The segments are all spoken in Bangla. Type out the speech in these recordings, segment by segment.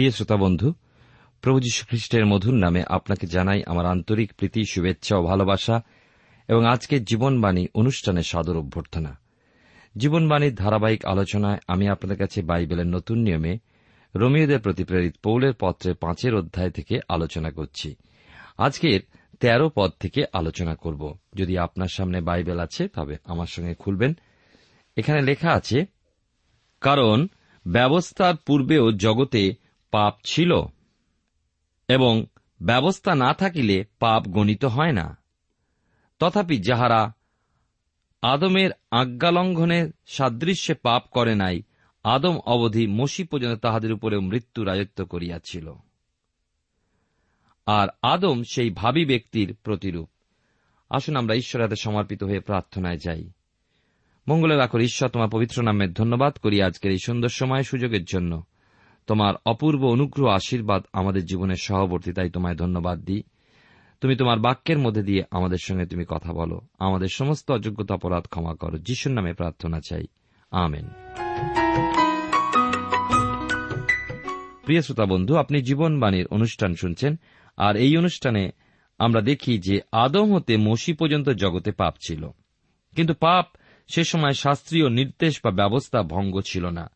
প্রিয় শ্রোতা বন্ধু, প্রভু খ্রিস্টের মধুর নামে আপনাকে জানাই আমার আন্তরিক প্রীতি, শুভেচ্ছা ও ভালোবাসা এবং আজকের জীবনবাণী অনুষ্ঠানে সাদর অভ্যর্থনা। জীবনবাণীর ধারাবাহিক আলোচনায় আমি আপনাদের কাছে বাইবেলের নতুন নিয়মে রোমিওদের প্রতি প্রেরিত পৌলের পত্রে পাঁচের অধ্যায় থেকে আলোচনা করছি। আজকের তেরো পদ থেকে আলোচনা করব। যদি আপনার সামনে বাইবেল আছে, তবে আমার সঙ্গে খুলবেন। এখানে লেখা আছে, কারণ ব্যবস্থার পূর্বেও জগতে পাপ ছিল এবং ব্যবস্থা না থাকিলে পাপ গণিত হয় না। তথাপি যাহারা আদমের আজ্ঞালঙ্ঘনের সাদৃশ্যে পাপ করে নাই, আদম অবধি মসি পর্যন্ত তাহাদের উপরে মৃত্যু রাজত্ব করিয়াছিল। আর আদম সেই ভাবী ব্যক্তির প্রতিরূপ। আসুন আমরা ঈশ্বর হাতে সমর্পিত হয়ে প্রার্থনায় যাই। মঙ্গলের আখর ঈশ্বর তোমার পবিত্র নামের ধন্যবাদ করি আজকের এই সুন্দর সময় সুযোগের জন্য। তোমার অপূর্ব অনুগ্রহ আশীর্বাদ আমাদের জীবনের সহবর্তী, তাই তোমায় ধন্যবাদ দিই। তুমি তোমার বাক্যের মধ্যে দিয়ে আমাদের সঙ্গে তুমি কথা বলো। আমাদের সমস্ত অযোগ্যতা অপরাধ ক্ষমা করো। যিশুর নামে প্রার্থনা চাই। আমেন। প্রিয় শ্রোতা বন্ধু, আপনি জীবনবাণীর অনুষ্ঠান শুনছেন, আর এই অনুষ্ঠানে আমরা দেখি যে আদম হতে মসি পর্যন্ত জগতে পাপ ছিল। কিন্তু পাপ সে সময় শাস্ত্রীয় নির্দেশ বা ব্যবস্থা ভঙ্গ ছিল না।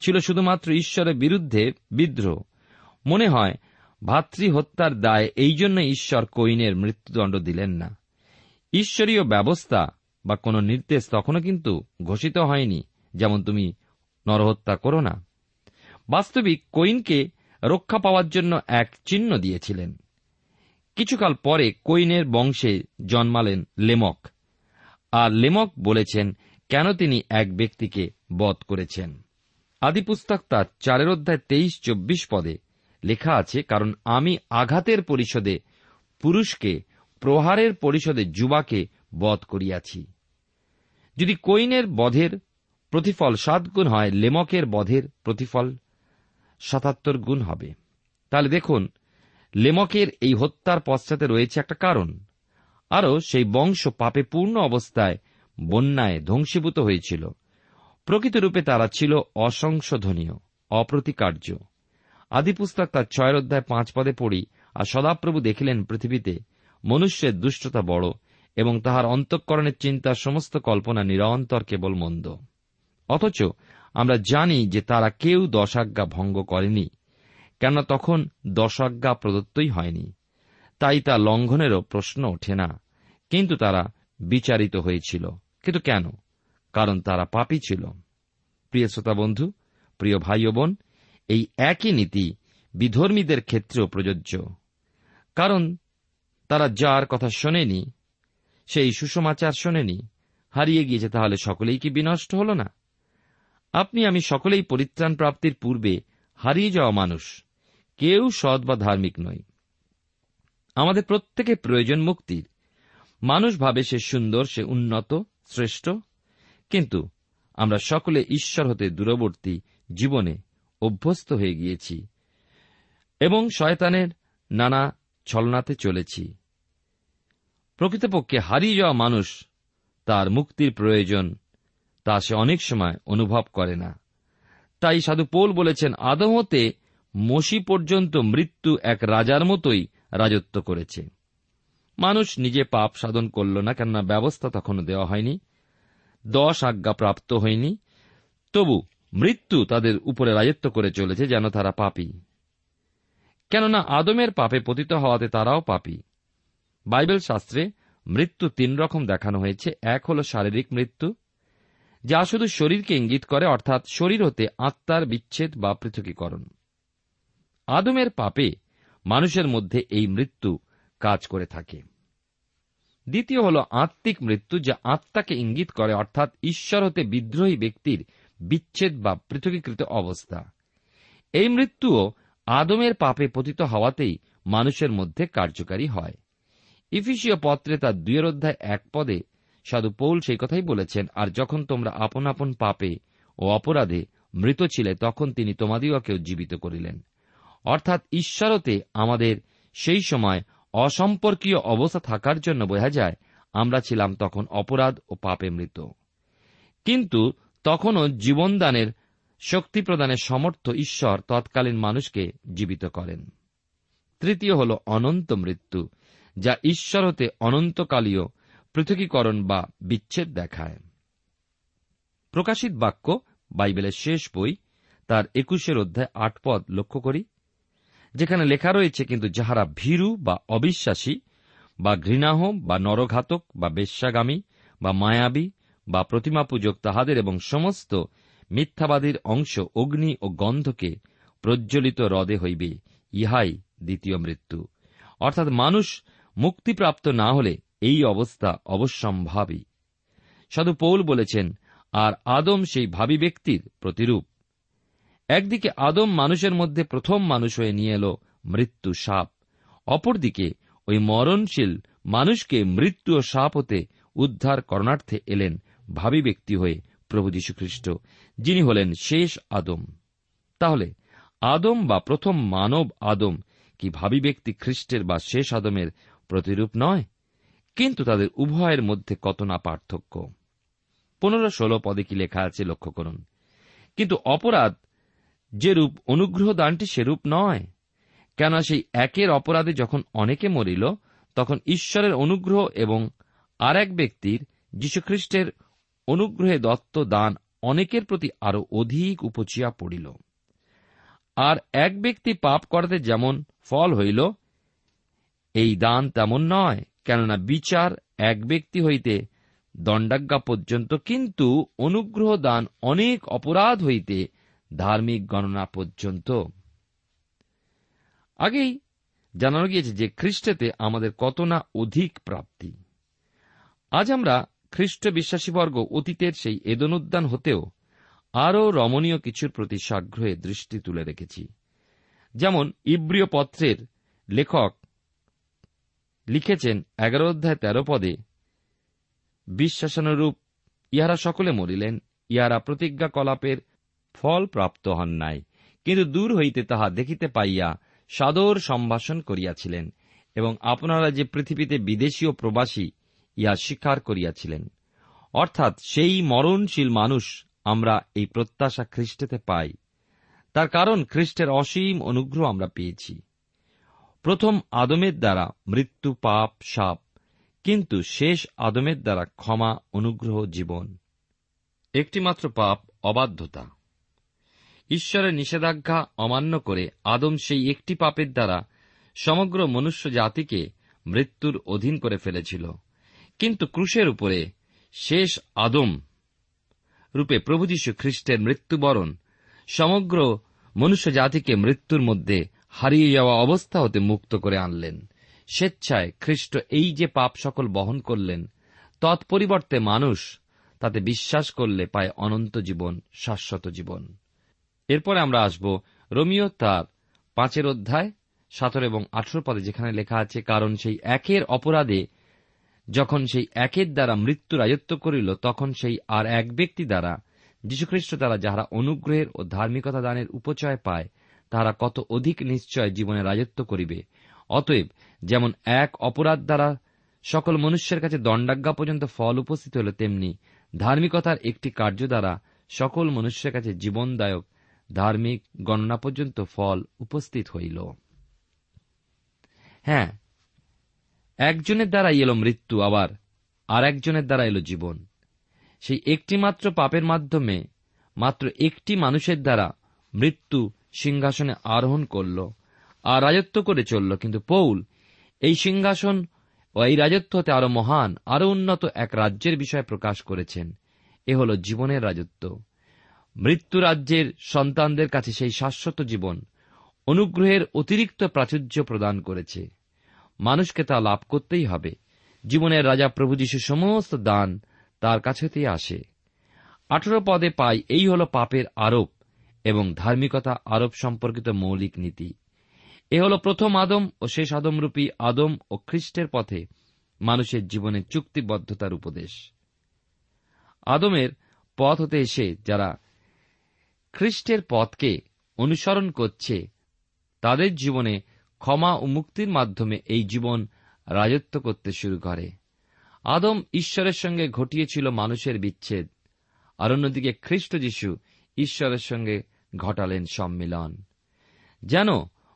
ছিল শুধুমাত্র ঈশ্বরের বিরুদ্ধে বিদ্রোহ। মনে হয় ভাতৃ হত্যার দায় এই জন্য ঈশ্বর কৈনের মৃত্যুদণ্ড দিলেন না। ঈশ্বরীয় ব্যবস্থা বা কোনো নির্দেশ তখনও কিন্তু ঘোষিত হয়নি, যেমন তুমি নরহত্যা করো না। বাস্তবিক কৈনকে রক্ষা পাওয়ার জন্য এক চিহ্ন দিয়েছিলেন। কিছুকাল পরে কৈনের বংশে জন্মালেন লেমক। আর লেমক বলেছেন, কেন তিনি এক ব্যক্তিকে বধ করেছেন? আদিপুস্তক তার চারের অধ্যায় তেইশ, চব্বিশ পদে লেখা আছে, কারণ আমি আঘাতের পরিষদে পুরুষকে, প্রহারের পরিষদে যুবাকে বধ করিয়াছি। যদি কৈনের বধের প্রতিফল সাত গুণ হয়, লেমকের বধের প্রতিফল সাতাত্তর গুণ হবে। তাহলে দেখুন, লেমকের এই হত্যার পশ্চাতে রয়েছে একটা কারণ। আরও সেই বংশ পাপে পূর্ণ অবস্থায় বন্যায় ধ্বংসীভূত হয়েছিল। প্রকৃতরূপে তারা ছিল অসংশোধনীয়, অপ্রতিকার্য। আদিপুস্তক তার ছয়ের অধ্যায় পাঁচ পদে পড়ি, আর সদাপ্রভু দেখিলেন পৃথিবীতে মনুষ্যের দুষ্টতা বড় এবং তাহার অন্তঃকরণের চিন্তার সমস্ত কল্পনা নিরন্তর কেবল মন্দ অথচ আমরা জানি যে তারা কেউ দশাজ্ঞা ভঙ্গ করেনি, কেননা তখন দশাজ্ঞা প্রদত্তই হয়নি। তাই তা লঙ্ঘনেরও প্রশ্ন ওঠে না, কিন্তু তারা বিচারিত হয়েছিল। কিন্তু কেন? কারণ তারা পাপী ছিল। প্রিয় শ্রোতা বন্ধু, প্রিয় ভাই বোন, এই একই নীতি বিধর্মীদের ক্ষেত্রেও প্রযোজ্য। কারণ তারা যার কথা শোনেনি, সেই সুষমাচার শোনেনি, হারিয়ে গিয়েছে তাহলে সকলেই কি বিনষ্ট হল না? আপনি, আমি সকলেই পরিত্রাণ প্রাপ্তির পূর্বে হারিয়ে যাওয়া মানুষ, কেউ সৎ বা ধার্মিক নয় আমাদের প্রত্যেকে প্রয়োজন মুক্তির। মানুষ ভাবে সে সুন্দর, সে উন্নত, শ্রেষ্ঠ কিন্তু আমরা সকলে ঈশ্বর হতে দূরবর্তী জীবনে অভ্যস্ত হয়ে গিয়েছি এবং শয়তানের নানা ছলনাতে চলেছি। প্রকৃতপক্ষে হারিয়ে যাওয়া মানুষ তার মুক্তির প্রয়োজন, তা সে অনেক সময় অনুভব করে না। তাই সাধু পোল বলেছেন আদমতে মসি পর্যন্ত মৃত্যু এক রাজার মতোই রাজত্ব করেছে। মানুষ নিজে পাপ সাধন করল না কেননা ব্যবস্থা তখনও দেওয়া হয়নি। দশ আজ্ঞা প্রাপ্ত হয়নি। তবু মৃত্যু তাদের উপরে রাজত্ব করে চলেছে যেন তারা পাপী। কেননা আদমের পাপে পতিত হওয়াতে তারাও পাপী। বাইবেল শাস্ত্রে মৃত্যু তিন রকম দেখানো হয়েছে। এক হল শারীরিক মৃত্যু, যা শুধু শরীরকে ইঙ্গিত করে, অর্থাৎ শরীর হতে আত্মার বিচ্ছেদ বা পৃথকীকরণ। আদমের পাপে মানুষের মধ্যে এই মৃত্যু কাজ করে থাকে। দ্বিতীয় হল আত্মিক মৃত্যু, যা আত্মাকে ইঙ্গিত করে, অর্থাৎ ঈশ্বর হতে বিদ্রোহী ব্যক্তির বিচ্ছেদ বা পৃথকীকৃত অবস্থা। এই মৃত্যুও আদমের পাপে পতিত হওয়াতেই মানুষের মধ্যে কার্যকারী হয়। ইফিসীয় পত্রে তার দুয়ের অধ্যায় এক পদে সাধু পৌল সেই কথাই বলেছেন, আর যখন তোমরা আপন আপন পাপে ও অপরাধে মৃত ছিলে, তখন তিনি তোমাদিওকেও জীবিত করিলেন। অর্থাৎ ঈশ্বরতে আমাদের সেই সময় অসম্পর্কীয় অবস্থা থাকার জন্য বোঝা যায়, আমরা ছিলাম তখন অপরাধ ও পাপে মৃত। কিন্তু তখনও জীবনদানের শক্তি প্রদানের সমর্থ ঈশ্বর তৎকালীন মানুষকে জীবিত করেন। তৃতীয় হল অনন্ত মৃত্যু, যা ঈশ্বর হতে অনন্তকালীয় পৃথকীকরণ বা বিচ্ছেদ দেখায়। প্রকাশিত বাক্য, বাইবেলের শেষ বই, তার একুশের অধ্যায় আট পদ লক্ষ্য করি। যেখানে লেখা রয়েছে কিন্তু যাহারা ভীরু বা অবিশ্বাসী, বা ঘৃণাহ বা নরঘাতক, বা বেশ্যাগামী, বা মায়াবী, বা প্রতিমা পূজক তাহাদের এবং সমস্ত মিথ্যাবাদীর অংশ অগ্নি ও গন্ধকে প্রজ্বলিত হ্রদে হইবে, ইহাই দ্বিতীয় মৃত্যু। অর্থাৎ মানুষ মুক্তিপ্রাপ্ত না হলে এই অবস্থা অবশ্যম্ভাবী। সাধু পৌল বলেছেন, আর আদম সেই ভাবী ব্যক্তির প্রতিরূপ। একদিকে আদম মানুষের মধ্যে প্রথম মানুষ হয়ে নিয়ে এল মৃত্যু সাপ। অপরদিকে ওই মরণশীল মানুষকে মৃত্যু ও সাপ হতে উদ্ধার করণার্থে এলেন ভাবী ব্যক্তি হয়ে প্রভু যীশুখ্রিস্ট, যিনি হলেন শেষ আদম। তাহলে আদম বা প্রথম মানব আদম কি ভাবী ব্যক্তি খ্রিস্টের বা শেষ আদমের প্রতিরূপ নয়? কিন্তু তাদের উভয়ের মধ্যে কত না পার্থক্য? পনেরো ষোলো পদে কি লেখা আছে লক্ষ্য করুন। কিন্তু অপরাধ যে রূপ অনুগ্রহ দানটি সেরূপ নয়। কেন সেই একের অপরাধে যখন অনেকে মরিল, তখন ঈশ্বরের অনুগ্রহ এবং আর এক ব্যক্তির, যীশুখ্রিস্টের অনুগ্রহে দত্ত দান অনেকের প্রতি আরও অধিক উপচিয়া পড়িল। আর এক ব্যক্তি পাপ করাতে যেমন ফল হইল, এই দান তেমন নয়, কেননা বিচার এক ব্যক্তি হইতে দণ্ডাজ্ঞা পর্যন্ত। কিন্তু অনুগ্রহ দান অনেক অপরাধ হইতে ধার্মিক গণনা পর্যন্ত। আগেই জানানো গিয়েছে যে খ্রিস্টেতে আমাদের কত না অধিক প্রাপ্তি। আজ আমরা খ্রিস্ট বিশ্বাসীবর্গ অতীতের সেই এদন উদ্যান হতেও আরও রমণীয় কিছুর প্রতি সাগ্রহে দৃষ্টি তুলে রেখেছি। যেমন ইব্রিয় পত্রের লেখক লিখেছেন এগারো অধ্যায় তেরো পদে, বিশ্বাসানুরূপ ইহারা সকলে মরিলেন, ইহারা প্রতিজ্ঞা কলাপের ফল প্রাপ্ত হন নাই, কিন্তু দূর হইতে তাহা দেখিতে পাইয়া সাদর সম্ভাষণ করিয়াছিলেন, এবং আপনারা যে পৃথিবীতে বিদেশীয় প্রবাসী, ইহা স্বীকার করিয়াছিলেন। অর্থাৎ সেই মরণশীল মানুষ আমরা এই প্রত্যাশা খ্রিস্টেতে পাই। তার কারণ খ্রিস্টের অসীম অনুগ্রহ আমরা পেয়েছি। প্রথম আদমের দ্বারা মৃত্যু, পাপ, সাপ, কিন্তু শেষ আদমের দ্বারা ক্ষমা, অনুগ্রহ, জীবন। একটিমাত্র পাপ, অবাধ্যতা। ঈশ্বরের নিষেধাজ্ঞা অমান্য করে আদম সেই একটি পাপের দ্বারা সমগ্র মনুষ্য জাতিকে মৃত্যুর অধীন করে ফেলেছিল। কিন্তু ক্রুশের উপরে শেষ আদম রূপে প্রভু যীশু খ্রিস্টের মৃত্যুবরণ সমগ্র মনুষ্য জাতিকে মৃত্যুর মধ্যে হারিয়ে যাওয়া অবস্থা হতে মুক্ত করে আনলেন। স্বেচ্ছায় খ্রিস্ট এই যে পাপ সকল বহন করলেন, তৎপরিবর্তে মানুষ তাতে বিশ্বাস করলে পায় অনন্ত জীবন, শাশ্বত জীবন। এরপরে আমরা আসব রোমিও তার পাঁচের অধ্যায়, সতেরো এবং আঠেরো পদে, যেখানে লেখা আছে, কারণ সেই একের অপরাধে যখন সেই একের দ্বারা মৃত্যু রাজত্ব করিল, তখন সেই আর এক ব্যক্তি দ্বারা যীশুখ্রিস্ট দ্বারা যাহারা অনুগ্রহের ও ধার্মিকতা দানের উপচয় পায়, তাহারা কত অধিক নিশ্চয় জীবনে রাজত্ব করিবে। অতএব যেমন এক অপরাধ দ্বারা সকল মনুষ্যের কাছে দণ্ডাজ্ঞা পর্যন্ত ফল উপস্থিত হল তেমনি ধার্মিকতার একটি কার্য দ্বারা সকল মনুষ্যের কাছে জীবনদায়ক ধার্মিক গণনা পর্যন্ত ফল উপস্থিত হইল। হ্যাঁ একজনের দ্বারা এলো মৃত্যু, আবার আর একজনের দ্বারা এলো জীবন। সেই একটি মাত্র পাপের মাধ্যমে মাত্র একটি মানুষের দ্বারা মৃত্যু সিংহাসনে আরোহণ করল আর রাজত্ব করে চলল। কিন্তু পৌল এই সিংহাসন ও এই রাজত্ব হতে আরও মহান, আরও উন্নত এক রাজ্যের বিষয়ে প্রকাশ করেছেন। এ হল জীবনের রাজত্ব। মৃত্যু রাজ্যের সন্তানদের কাছে সেই শাশ্বত জীবন অনুগ্রহের অতিরিক্ত প্রাচুর্য প্রদান করেছে। মানুষকে তা লাভ করতেই হবে। জীবনের রাজা প্রভু যীশু সমস্ত দান তার কাছেতেই আসে। আঠেরো পদে পাই এই হল পাপের আরোপ এবং ধার্মিকতা আরোপ সম্পর্কিত মৌলিক নীতি। এ হল প্রথম আদম ও শেষ আদমরূপী আদম ও খ্রিস্টের পথে মানুষের জীবনে চুক্তিবদ্ধতার উপদেশ। আদমের পথ হতে এসে যারা খ্রিস্টের পথকে অনুসরণ করছে। তাদের জীবনে ক্ষমা ও মুক্তির মাধ্যমে এই জীবন রাজত্ব করতে শুরু করে। আদম ঈশ্বরের সঙ্গে ঘটিয়েছিল মানুষের বিচ্ছেদ। আর অন্যদিকে খ্রিস্ট যীশু ঈশ্বরের সঙ্গে ঘটালেন সম্মিলন। যেন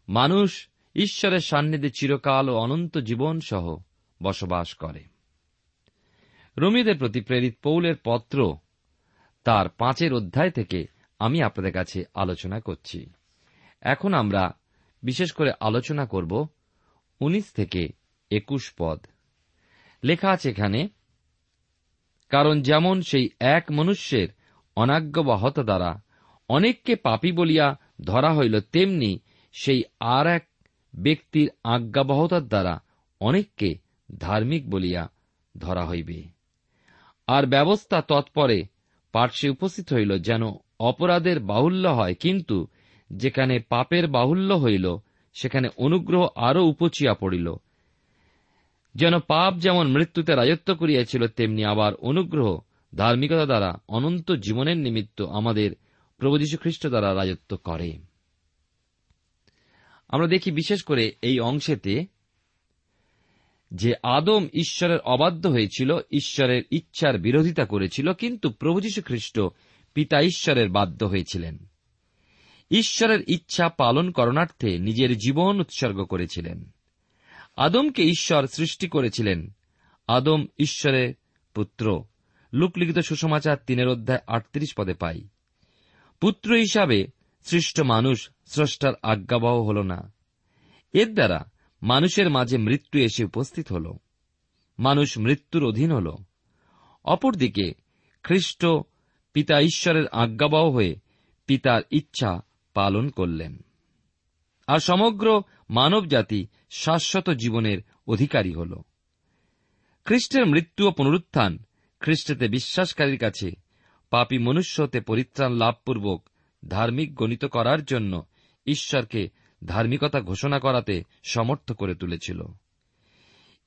মানুষ ঈশ্বরের সান্নিধ্যে চিরকাল ও অনন্ত জীবন সহ বসবাস করে। রমিদের প্রতি প্রেরিত পৌলের পত্র তার পাঁচের অধ্যায় থেকে আমি আপনাদের কাছে আলোচনা করছি। এখন আমরা বিশেষ করে আলোচনা করব উনিশ থেকে একুশ পদ। লেখা আছে এখানে, কারণ যেমন সেই এক মনুষ্যের অনাজ্ঞাবহত দ্বারা অনেককে পাপী বলিয়া ধরা হইল, তেমনি সেই আর এক ব্যক্তির আজ্ঞাবহতার দ্বারা অনেককে ধার্মিক বলিয়া ধরা হইবে। আর ব্যবস্থা তৎপরে পার্শ্বে উপস্থিত হইল যেন অপরাধের বাহুল্য হয়, কিন্তু যেখানে পাপের বাহুল্য হইল, সেখানে অনুগ্রহ আরও উপচিয়া পড়িল। যেন পাপ যেমন মৃত্যুতে রাজত্ব করিয়াছিল, তেমনি আবার অনুগ্রহ ধার্মিকতা দ্বারা অনন্ত জীবনের নিমিত্ত আমাদের প্রভু খ্রিস্ট দ্বারা রাজত্ব করে। আমরা দেখি বিশেষ করে এই অংশেতে যে আদম ঈশ্বরের অবাধ্য হয়েছিল, ঈশ্বরের ইচ্ছার বিরোধিতা করেছিল, কিন্তু প্রভু খ্রিস্ট পিতা ঈশ্বরের বাধ্য হয়েছিলেন। ঈশ্বরের ইচ্ছা পালন করণার্থে নিজের জীবন উৎসর্গ করেছিলেন। আদমকে ঈশ্বর সৃষ্টি করেছিলেন। আদম ঈশ্বরের পুত্র। লুকলিখিত সুষমাচার তিনের অধ্যায় আটত্রিশ পদে পাই। পুত্র হিসাবে সৃষ্ট মানুষ স্রষ্টার আজ্ঞাবহ হল না। এর দ্বারা মানুষের মাঝে মৃত্যু এসে উপস্থিত হল। মানুষ মৃত্যুর অধীন হল। অপরদিকে খ্রিস্ট পিতা ঈশ্বরের আজ্ঞাবহ হয়ে পিতার ইচ্ছা পালন করলেন। আর সমগ্র মানব জাতি শাশ্বত জীবনের অধিকারী হল। খ্রিস্টের মৃত্যু ও পুনরুত্থান খ্রিস্টেতে বিশ্বাসকারীর কাছে পাপী মনুষ্য হতে পরিত্রাণ লাভপূর্বক ধার্মিক গণিত করার জন্য ঈশ্বরকে ধার্মিকতা ঘোষণা করাতে সমর্থ করে তুলেছিল।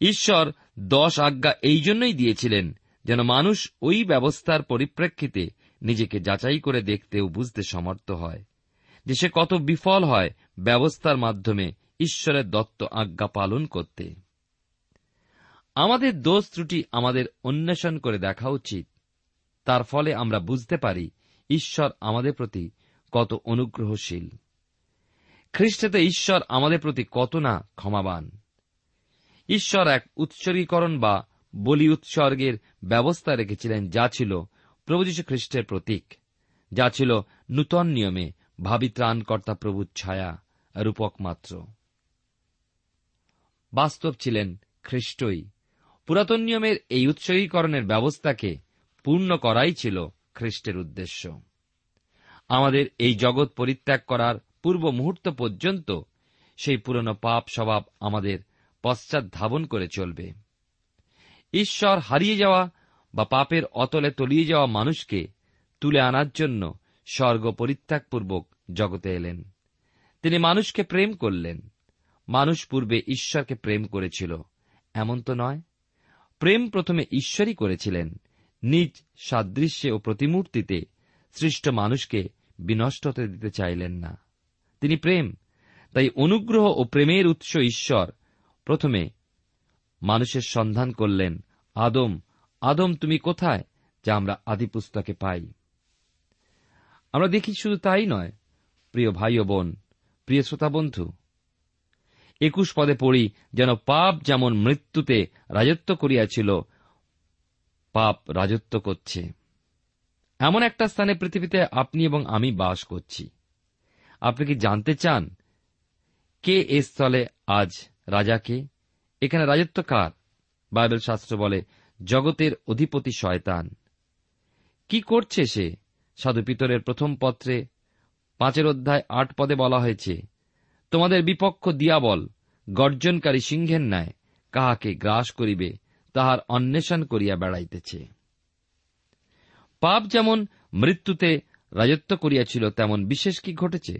ঈশ্বর দশ আজ্ঞা এই জন্যই দিয়েছিলেন যেন মানুষ ওই ব্যবস্থার পরিপ্রেক্ষিতে নিজেকে যাচাই করে দেখতে ও বুঝতে সমর্থ হয়। যে সে কত বিফল হয় ব্যবস্থার মাধ্যমে ঈশ্বরের দত্ত আজ্ঞা পালন করতে। আমাদের দোষ ত্রুটি আমাদের অন্বেষণ করে দেখা উচিত। তার ফলে আমরা বুঝতে পারি ঈশ্বর আমাদের প্রতি কত অনুগ্রহশীল। খ্রিস্টেতে ঈশ্বর আমাদের প্রতি কত না ক্ষমাবান। ঈশ্বর এক উৎসর্গীকরণ বা বলি উৎসর্গের ব্যবস্থা রেখেছিলেন, যা ছিল প্রভু যীশু খ্রিস্টের প্রতীক, যা ছিল নূতন নিয়মে ভাবি ত্রাণকর্তা প্রভুর ছায়া রূপক মাত্র। বাস্তব ছিলেন খ্রিস্টই। পুরাতন নিয়মের এই উৎসর্গীকরণের ব্যবস্থাকে পূর্ণ করাই ছিল খ্রিস্টের উদ্দেশ্য। আমাদের এই জগৎ পরিত্যাগ করার পূর্ব মুহূর্ত পর্যন্ত সেই পুরনো পাপ স্বভাব আমাদের পশ্চাৎ ধাবন করে চলবে। ঈশ্বর হারিয়ে যাওয়া বা পাপের অতলে তলিয়ে যাওয়া মানুষকে তুলে আনার জন্য স্বর্গ পরিত্যাগপূর্বক জগতে এলেন। তিনি মানুষকে প্রেম করলেন। মানুষ পূর্বে ঈশ্বরকে প্রেম করেছিল। এমন তো নয়। প্রেম প্রথমে ঈশ্বরই করেছিলেন। নিজ সাদৃশ্যে ও প্রতিমূর্তিতে সৃষ্ট মানুষকে বিনষ্ট হতে দিতে চাইলেন না। তিনি প্রেম। তাই অনুগ্রহ ও প্রেমের উৎস ঈশ্বর প্রথমে মানুষের সন্ধান করলেন আদম আদম, তুমি কোথায় যা আমরা আদিপুস্তকে পাই? আমরা দেখি শুধু তাই নয়, প্রিয় ভাই ও বোন, প্রিয় শ্রোতা বন্ধু, একুশ পদে পড়ি, যেন পাপ যেমন মৃত্যুতে রাজত্ব করিয়াছিল, পাপ রাজত্ব করছে। এমন একটা স্থানে পৃথিবীতে আপনি এবং আমি বাস করছি। আপনি কি জানতে চান কে এ স্থলে আজ রাজাকে এখানে রাজত্ব কার? বাইবেল শাস্ত্র বলে জগতের অধিপতি শয়তান। কি করছে সে? সাধু পিতরের প্রথম পত্রে পাঁচের অধ্যায় আট পদে বলা হয়েছে, তোমাদের বিপক্ষ দিয়াবল, গর্জনকারী সিংহের ন্যায় কাহাকে গ্রাস করিবে, তাহার অন্বেষণ করিয়া বেড়াইতেছে। পাপ যেমন মৃত্যুতে রাজত্ব করিয়াছিল, তেমন বিশেষ কি ঘটেছে?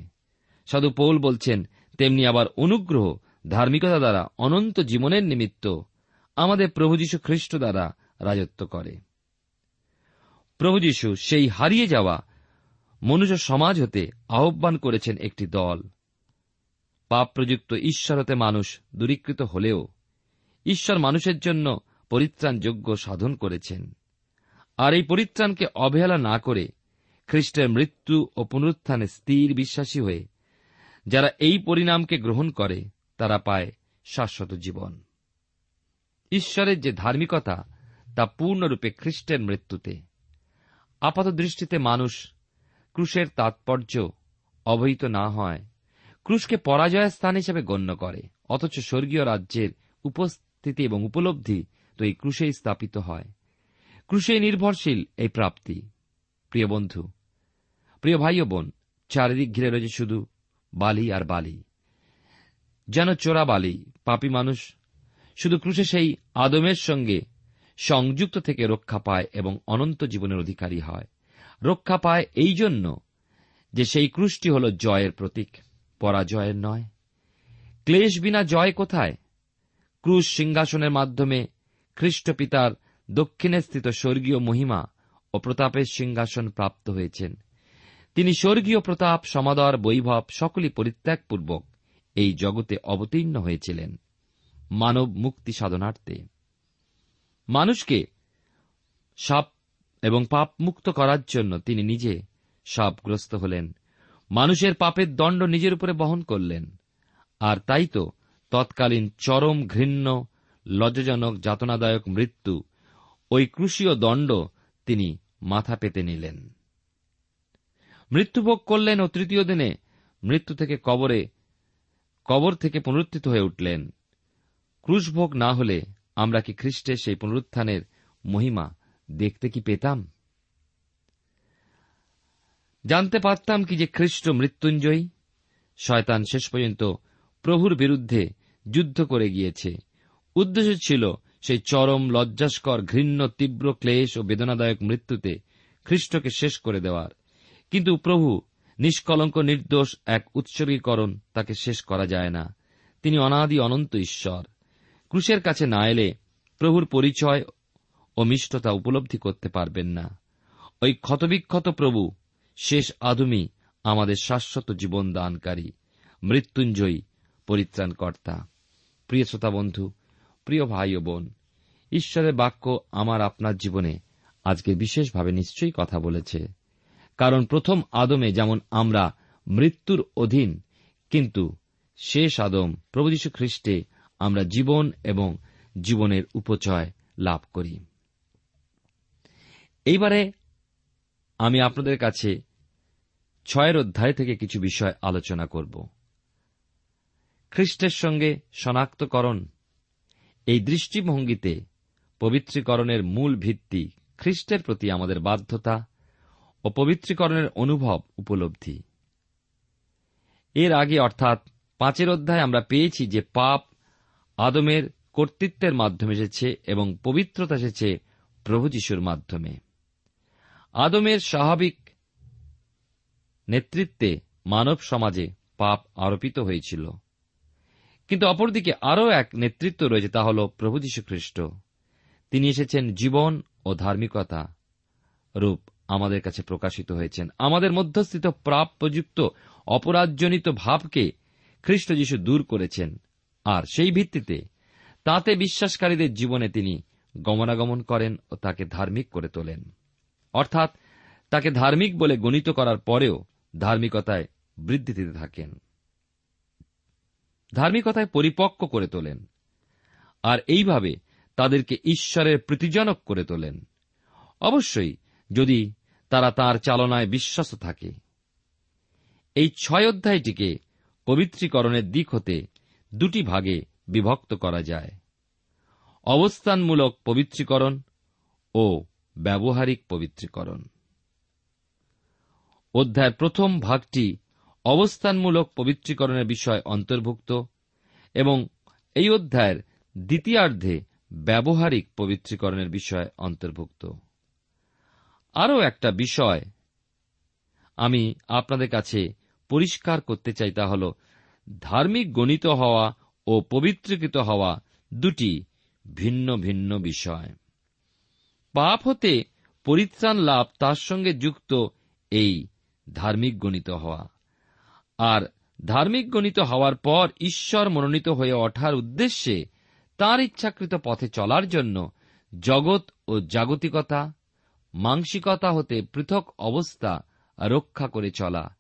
সাধু পৌল বলছেন, তেমনি আবার অনুগ্রহ ধার্মিকতা দ্বারা অনন্ত জীবনের নিমিত্ত আমাদের প্রভু যীশু খ্রিস্ট দ্বারা রাজত্ব করে। প্রভু যীশু সেই হারিয়ে যাওয়া মনুষ্য সমাজ হতে আহ্বান করেছেন একটি দল। পাপ প্রযুক্ত ঈশ্বর হতে মানুষ দূরীকৃত হলেও ঈশ্বর মানুষের জন্য পরিত্রাণযোগ্য সাধন করেছেন। আর এই পরিত্রাণকে অবহেলা না করে খ্রিস্টের মৃত্যু ও পুনরুত্থানে স্থির বিশ্বাসী হয়ে যারা এই পরিণামকে গ্রহণ করে, তারা পায় শাশ্বত জীবন। ঈশ্বরের যে ধার্মিকতা, তা পূর্ণরূপে খ্রিস্টের মৃত্যুতে। আপাত দৃষ্টিতে মানুষ ক্রুশের তাৎপর্য অবহিত না হয়, ক্রুশকে পরাজয়ের স্থান হিসেবে গণ্য করে, অথচ স্বর্গীয় রাজ্যের উপস্থিতি এবং উপলব্ধি তো এই ক্রুশেই স্থাপিত হয়। ক্রুশে নির্ভরশীল এই প্রাপ্তি। প্রিয় বন্ধু, প্রিয় ভাই ও বোন, চারিদিক ঘিরে রয়েছে শুধু বালি আর বালি। যেন চোরা বালি পাপী মানুষ শুধু ক্রুশে সেই আদমের সঙ্গে সংযুক্ত থেকে রক্ষা পায় এবং অনন্ত জীবনের অধিকারী হয়। রক্ষা পায় এই জন্য যে সেই ক্রুশটি হল জয়ের প্রতীক, পরাজয়ের নয়। ক্লেশ বিনা জয় কোথায়? ক্রুশ সিংহাসনের মাধ্যমে খ্রিস্ট পিতার দক্ষিণে স্থিত স্বর্গীয় মহিমা ও প্রতাপের সিংহাসন প্রাপ্ত হয়েছেন। তিনি স্বর্গীয় প্রতাপ, সমাদর, বৈভব সকলই পরিত্যাগপূর্বক এই জগতে অবতীর্ণ হয়েছিলেন। মানব মুক্তি সাধনার্থে। মানুষকে সাপ এবং পাপ মুক্ত করার জন্য তিনি নিজে সাপগ্রস্ত হলেন। মানুষের পাপের দণ্ড নিজের উপরে বহন করলেন। আর তাই তো তৎকালীন চরম ঘৃণ্য, লজ্জাজনক, যাতনাদায়ক মৃত্যু, ওই ক্রুশীয় দণ্ড তিনি মাথা পেতে নিলেন। মৃত্যুভোগ করলেন ও তৃতীয় দিনে মৃত্যু থেকে কবরে, কবর থেকে পুনরুত্থিত হয়ে উঠলেন। ক্রুশভোগ না হলে আমরা কি খ্রিস্টের সেই পুনরুত্থানের মহিমা দেখতে কি পেতাম? জানতে পারতাম কি যে খ্রিস্ট মৃত্যুঞ্জয়ী, শয়তান শেষ পর্যন্ত প্রভুর বিরুদ্ধে যুদ্ধ করে গিয়েছে। উদ্দেশ্য ছিল সেই চরম, লজ্জাস্কর, ঘৃণ্য, তীব্র ক্লেশ ও বেদনাদায়ক মৃত্যুতে খ্রিস্টকে শেষ করে দেওয়ার। কিন্তু প্রভু নিষ্কলঙ্ক নির্দোষ এক উৎসর্গীকরণ তাকে শেষ করা যায় না। তিনি অনাদি অনন্ত ঈশ্বর। ক্রুশের কাছে না এলে প্রভুর পরিচয় ও মিষ্টতা উপলব্ধি করতে পারবেন না। ওই ক্ষতবিক্ষত প্রভু, শেষ আদমি, আমাদের শাশ্বত জীবন দানকারী মৃত্যুঞ্জয়ী, পরিত্রাণকর্তা। প্রিয় শ্রোতা বন্ধু, প্রিয় ভাই ও বোন, ঈশ্বরের বাক্য আমার আপনার জীবনে আজকে বিশেষভাবে নিশ্চয়ই কথা বলেছে। কারণ প্রথম আদমে যেমন আমরা মৃত্যুর অধীন, কিন্তু শেষ আদম প্রভু যীশু খ্রিস্টে আমরা জীবন এবং জীবনের উপচয় লাভ করি। এইবারে আমি আপনাদের কাছে ছয়ের অধ্যায় থেকে কিছু বিষয় আলোচনা করব। খ্রিস্টের সঙ্গে শনাক্তকরণ, এই দৃষ্টিভঙ্গিতে পবিত্রীকরণের মূল ভিত্তি খ্রিস্টের প্রতি আমাদের বাধ্যতা ও পবিত্রীকরণের অনুভব উপলব্ধি। এর আগে অর্থাৎ পাঁচের অধ্যায় আমরা পেয়েছি যে পাপ আদমের কর্তৃত্বের মাধ্যমে এসেছে এবং পবিত্রতা এসেছে প্রভু যিশুর মাধ্যমে। আদমের স্বাভাবিক নেতৃত্বে মানব সমাজে পাপ আরোপিত হয়েছিল। কিন্তু অপরদিকে আরও এক নেতৃত্ব রয়েছে, তা হল প্রভু খ্রিস্ট তিনি এসেছেন জীবন ও ধার্মিকতা রূপ আমাদের কাছে প্রকাশিত হয়েছেন। আমাদের মধ্যস্থিত প্রাপ্যযুক্ত অপরাধজনিত ভাবকে খ্রিস্ট যীশু দূর করেছেন। আর সেই ভিত্তিতে তাতে বিশ্বাসকারীদের জীবনে তিনি গমনাগমন করেন ও তাকে ধার্মিক করে তোলেন। অর্থাৎ তাকে ধার্মিক বলে গণিত করার পরেও ধার্মিকতায় বৃদ্ধি দিতে থাকেন। ধার্মিকতায় পরিপক্ক করে তোলেন আর এইভাবে তাদেরকে ঈশ্বরের প্রীতিজনক করে তোলেন। অবশ্যই যদি তারা তার চালনায় বিশ্বাস থাকে। এই ছয় অধ্যায়টিকে পবিত্রীকরণের দিক হতে দুটি ভাগে বিভক্ত করা যায়। অবস্থানমূলক পবিত্রীকরণ ও ব্যবহারিক পবিত্রীকরণ। অধ্যায়ের প্রথম ভাগটি অবস্থানমূলক পবিত্রীকরণের বিষয় অন্তর্ভুক্ত এবং এই অধ্যায়ের দ্বিতীয়ার্ধে ব্যবহারিক পবিত্রীকরণের বিষয় অন্তর্ভুক্ত। আরও একটা বিষয় আমি আপনাদের কাছে পরিষ্কার করতে চাই তা হল ধার্মিক গণিত হওয়া ও পবিত্রকৃত হওয়া দুটি ভিন্ন ভিন্ন বিষয়। পাপ হতে পরিত্রাণ লাভ তার সঙ্গে যুক্ত এই ধার্মিক গণিত হওয়া। আর ধার্মিক গণিত হওয়ার পর ঈশ্বর মনোনীত হয়ে ওঠার উদ্দেশ্যে তার ইচ্ছাকৃত পথে চলার জন্য জগৎ ও জাগতিকতা মাংসিকতা হতে পৃথক অবস্থা রক্ষা করে চলা,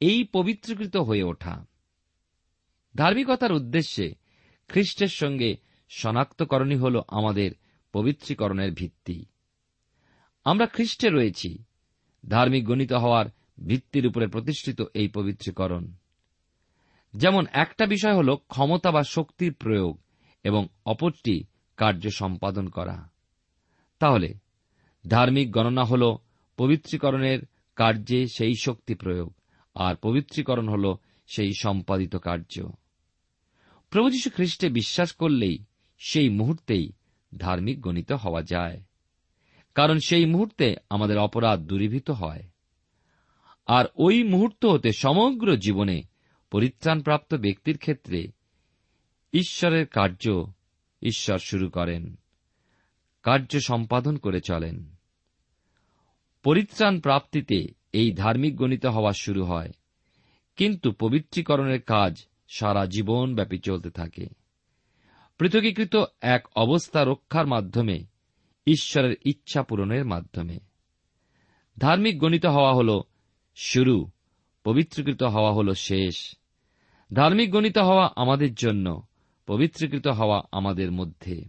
এই পবিত্রকৃত হয়ে ওঠা। ধার্মিকতার উদ্দেশ্যে খ্রিস্টের সঙ্গে শনাক্তকরণই হল আমাদের পবিত্রীকরণের ভিত্তি। আমরা খ্রিস্টে রয়েছি, ধার্মিক গণিত হওয়ার ভিত্তির উপরে প্রতিষ্ঠিত এই পবিত্রীকরণ। যেমন একটা বিষয় হল ক্ষমতা বা শক্তির প্রয়োগ এবং অপরটি কার্য সম্পাদন করা। তাহলে ধার্মিক গণনা হল পবিত্রীকরণের কার্যে সেই শক্তি প্রয়োগ, আর পবিত্রীকরণ হল সেই সম্পাদিত কার্য। প্রভু যীশু খ্রিস্টে বিশ্বাস করলেই সেই মুহূর্তেই ধার্মিক গণিত হওয়া যায়। কারণ সেই মুহূর্তে আমাদের অপরাধ দূরীভূত হয়। আর ওই মুহূর্ত হতে সমগ্র জীবনে পরিত্রাণপ্রাপ্ত ব্যক্তির ক্ষেত্রে ঈশ্বরের কার্য ঈশ্বর শুরু করেন, কার্য সম্পাদন করে চলেন। পরিত্রাণ প্রাপ্তিতে এই ধার্মিক গণিত হওয়া শুরু হয়, কিন্তু পবিত্রীকরণের কাজ সারা জীবন ব্যাপী চলতে থাকে। পৃথকীকৃত এক অবস্থা রক্ষার মাধ্যমে, ঈশ্বরের ইচ্ছা পূরণের মাধ্যমে। ধার্মিক গণিত হওয়া হল শুরু, পবিত্রকৃত হওয়া হল শেষ। ধার্মিক গণিত হওয়া আমাদের জন্য, পবিত্রীকৃত হওয়া আমাদের মধ্যে।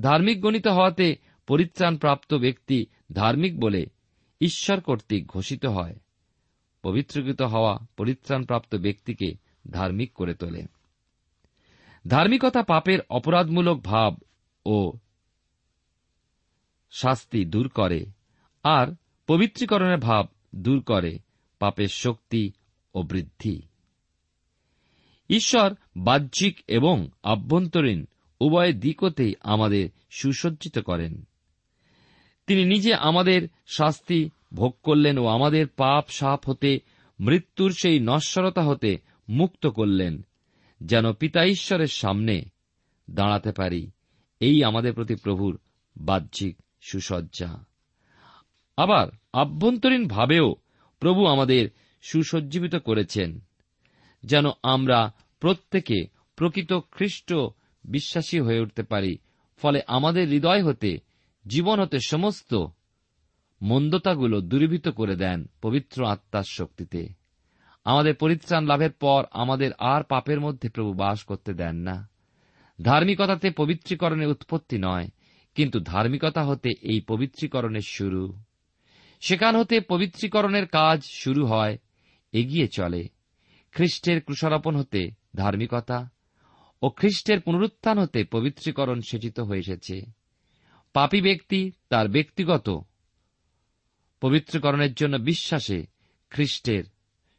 ধার্মিক গণিত হওয়াতে পরিত্রাণপ্রাপ্ত ব্যক্তি ধার্মিক বলে ঈশ্বর কর্তৃক ঘোষিত হয়। পবিত্রকৃত হওয়া পরিত্রাণপ্রাপ্ত ব্যক্তিকে ধার্মিক করে তোলে। ধার্মিকতা পাপের অপরাধমূলক ভাব ও শাস্তি দূর করে আর পবিত্রীকরণের ভাব দূর করে পাপের শক্তি ও বৃদ্ধি। ঈশ্বর বাহ্যিক এবং আভ্যন্তরীণ উভয় দিকতেই আমাদের সুসজ্জিত করেন। তিনি নিজে আমাদের শাস্তি ভোগ করলেন ও আমাদের পাপ সাপ হতে, মৃত্যুর সেই নশ্বরতা হতে মুক্ত করলেন, যেন পিতা ঈশ্বরের সামনে দাঁড়াতে পারি। এই আমাদের প্রতি প্রভুর বাহ্যিক সুসজ্জা। আবার আভ্যন্তরীণভাবেও প্রভু আমাদের সুসজ্জীবিত করেছেন, যেন আমরা প্রত্যেকে প্রকৃত খ্রিস্ট বিশ্বাসী হয়ে উঠতে পারি, ফলে আমাদের হৃদয় হতে, জীবন হতে সমস্ত মন্দতাগুলো দূরীভূত করে দেন পবিত্র আত্মার শক্তিতে। আমাদের পরিত্রাণ লাভের পর আমাদের আর পাপের মধ্যে প্রভু বাস করতে দেন না। ধার্মিকতাতে পবিত্রীকরণের উৎপত্তি নয়, কিন্তু ধার্মিকতা হতে এই পবিত্রীকরণের শুরু। সেখান হতে পবিত্রীকরণের কাজ শুরু হয়, এগিয়ে চলে। খ্রিস্টের ক্রুষারোপণ হতে ধার্মিকতা ও খ্রিস্টের পুনরুত্থান হতে পবিত্রীকরণ সেচিত হয়ে এসেছে। পাপী ব্যক্তি তার ব্যক্তিগত পবিত্রকরণের জন্য বিশ্বাসে খ্রিস্টের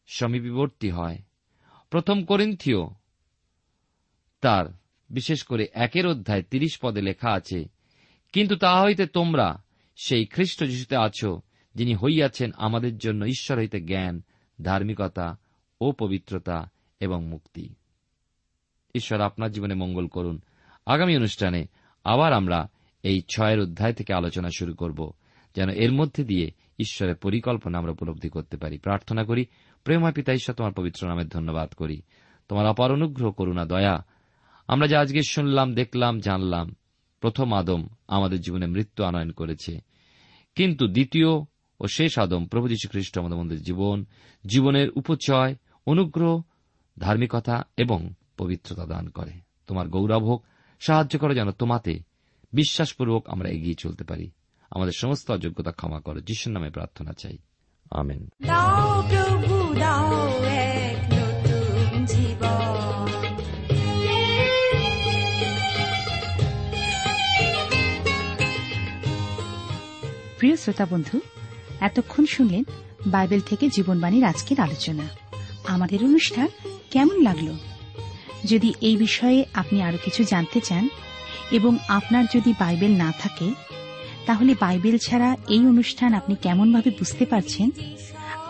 সমীপবর্তী হয়। প্রথম করিন্থিও তার, বিশেষ করে একের অধ্যায় তিরিশ পদে লেখা আছে, কিন্তু তা হইতে তোমরা সেই খ্রিস্ট যিশুতে আছো, যিনি হইয়াছেন আমাদের জন্য ঈশ্বর হইতে জ্ঞান, ধার্মিকতা ও পবিত্রতা এবং মুক্তি। ঈশ্বর আপনার জীবনে মঙ্গল করুন। আগামী অনুষ্ঠানে আবার আমরা এই ছয়ের অধ্যায় থেকে আলোচনা শুরু করব, যেন এর মধ্যে দিয়ে ঈশ্বরের পরিকল্পনা আমরা উপলব্ধি করতে পারি। প্রার্থনা করি প্রেমা পিতা ঈশ্বর তোমার পবিত্র নামের ধন্যবাদ করি। তোমার অপার অনুগ্রহ, করুণা, দয়া। আমরা যা আজকে শুনলাম, দেখলাম, জানলাম, প্রথম আদম আমাদের জীবনে মৃত্যু আনয়ন করেছে। কিন্তু দ্বিতীয় ও শেষ আদম প্রভু যীশু খ্রিস্ট আমাদের মধ্যে জীবন, জীবনের উপচয়, অনুগ্রহ, ধার্মিকতা এবং পবিত্রতা দান করে। তোমার গৌরব হোক, সাহায্য করো যেন তোমাতে বিশ্বাসপূর্বক আমরা এগিয়ে চলতে পারি। আমাদের সমস্ত অযোগ্যতা ক্ষমা করো। যিশুর নামে প্রার্থনা চাই। আমেন। প্রিয় শ্রোতা বন্ধু, এতক্ষণ শুনলেন বাইবেল থেকে জীবনবাণীর আজকের আলোচনা। আমাদের অনুষ্ঠান কেমন লাগল? যদি এই বিষয়ে আপনি আরও কিছু জানতে চান এবং আপনার যদি বাইবেল না থাকে, তাহলে বাইবেল ছাড়া এই অনুষ্ঠান আপনি কেমনভাবে বুঝতে পারছেন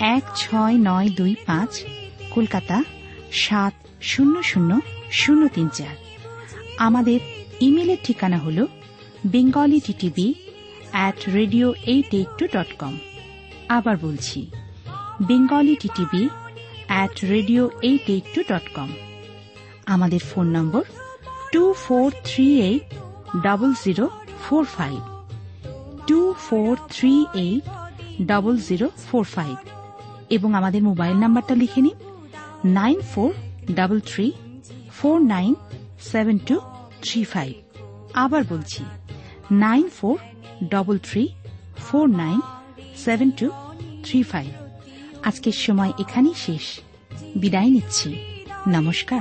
এক ছয় নয় দুই পাঁচ, কলকাতা সাত শূন্য শূন্য শূন্য তিন চার। আমাদের ইমেলের ঠিকানা হল Bengali TTV at radio eight eight two dot com আবার বলছি Bengali TTV at radio eight eight two dot com আমাদের phone number two four three eight double zero four five two four three eight double zero four five এবং আমাদের মোবাইল নাম্বারটা লিখে নিন। Nine four double three four nine seven two three five. আবার বলছি, nine four double three four nine seven two three five. আজকের সময় এখানেই শেষ। বিদায় নিচ্ছি। নমস্কার।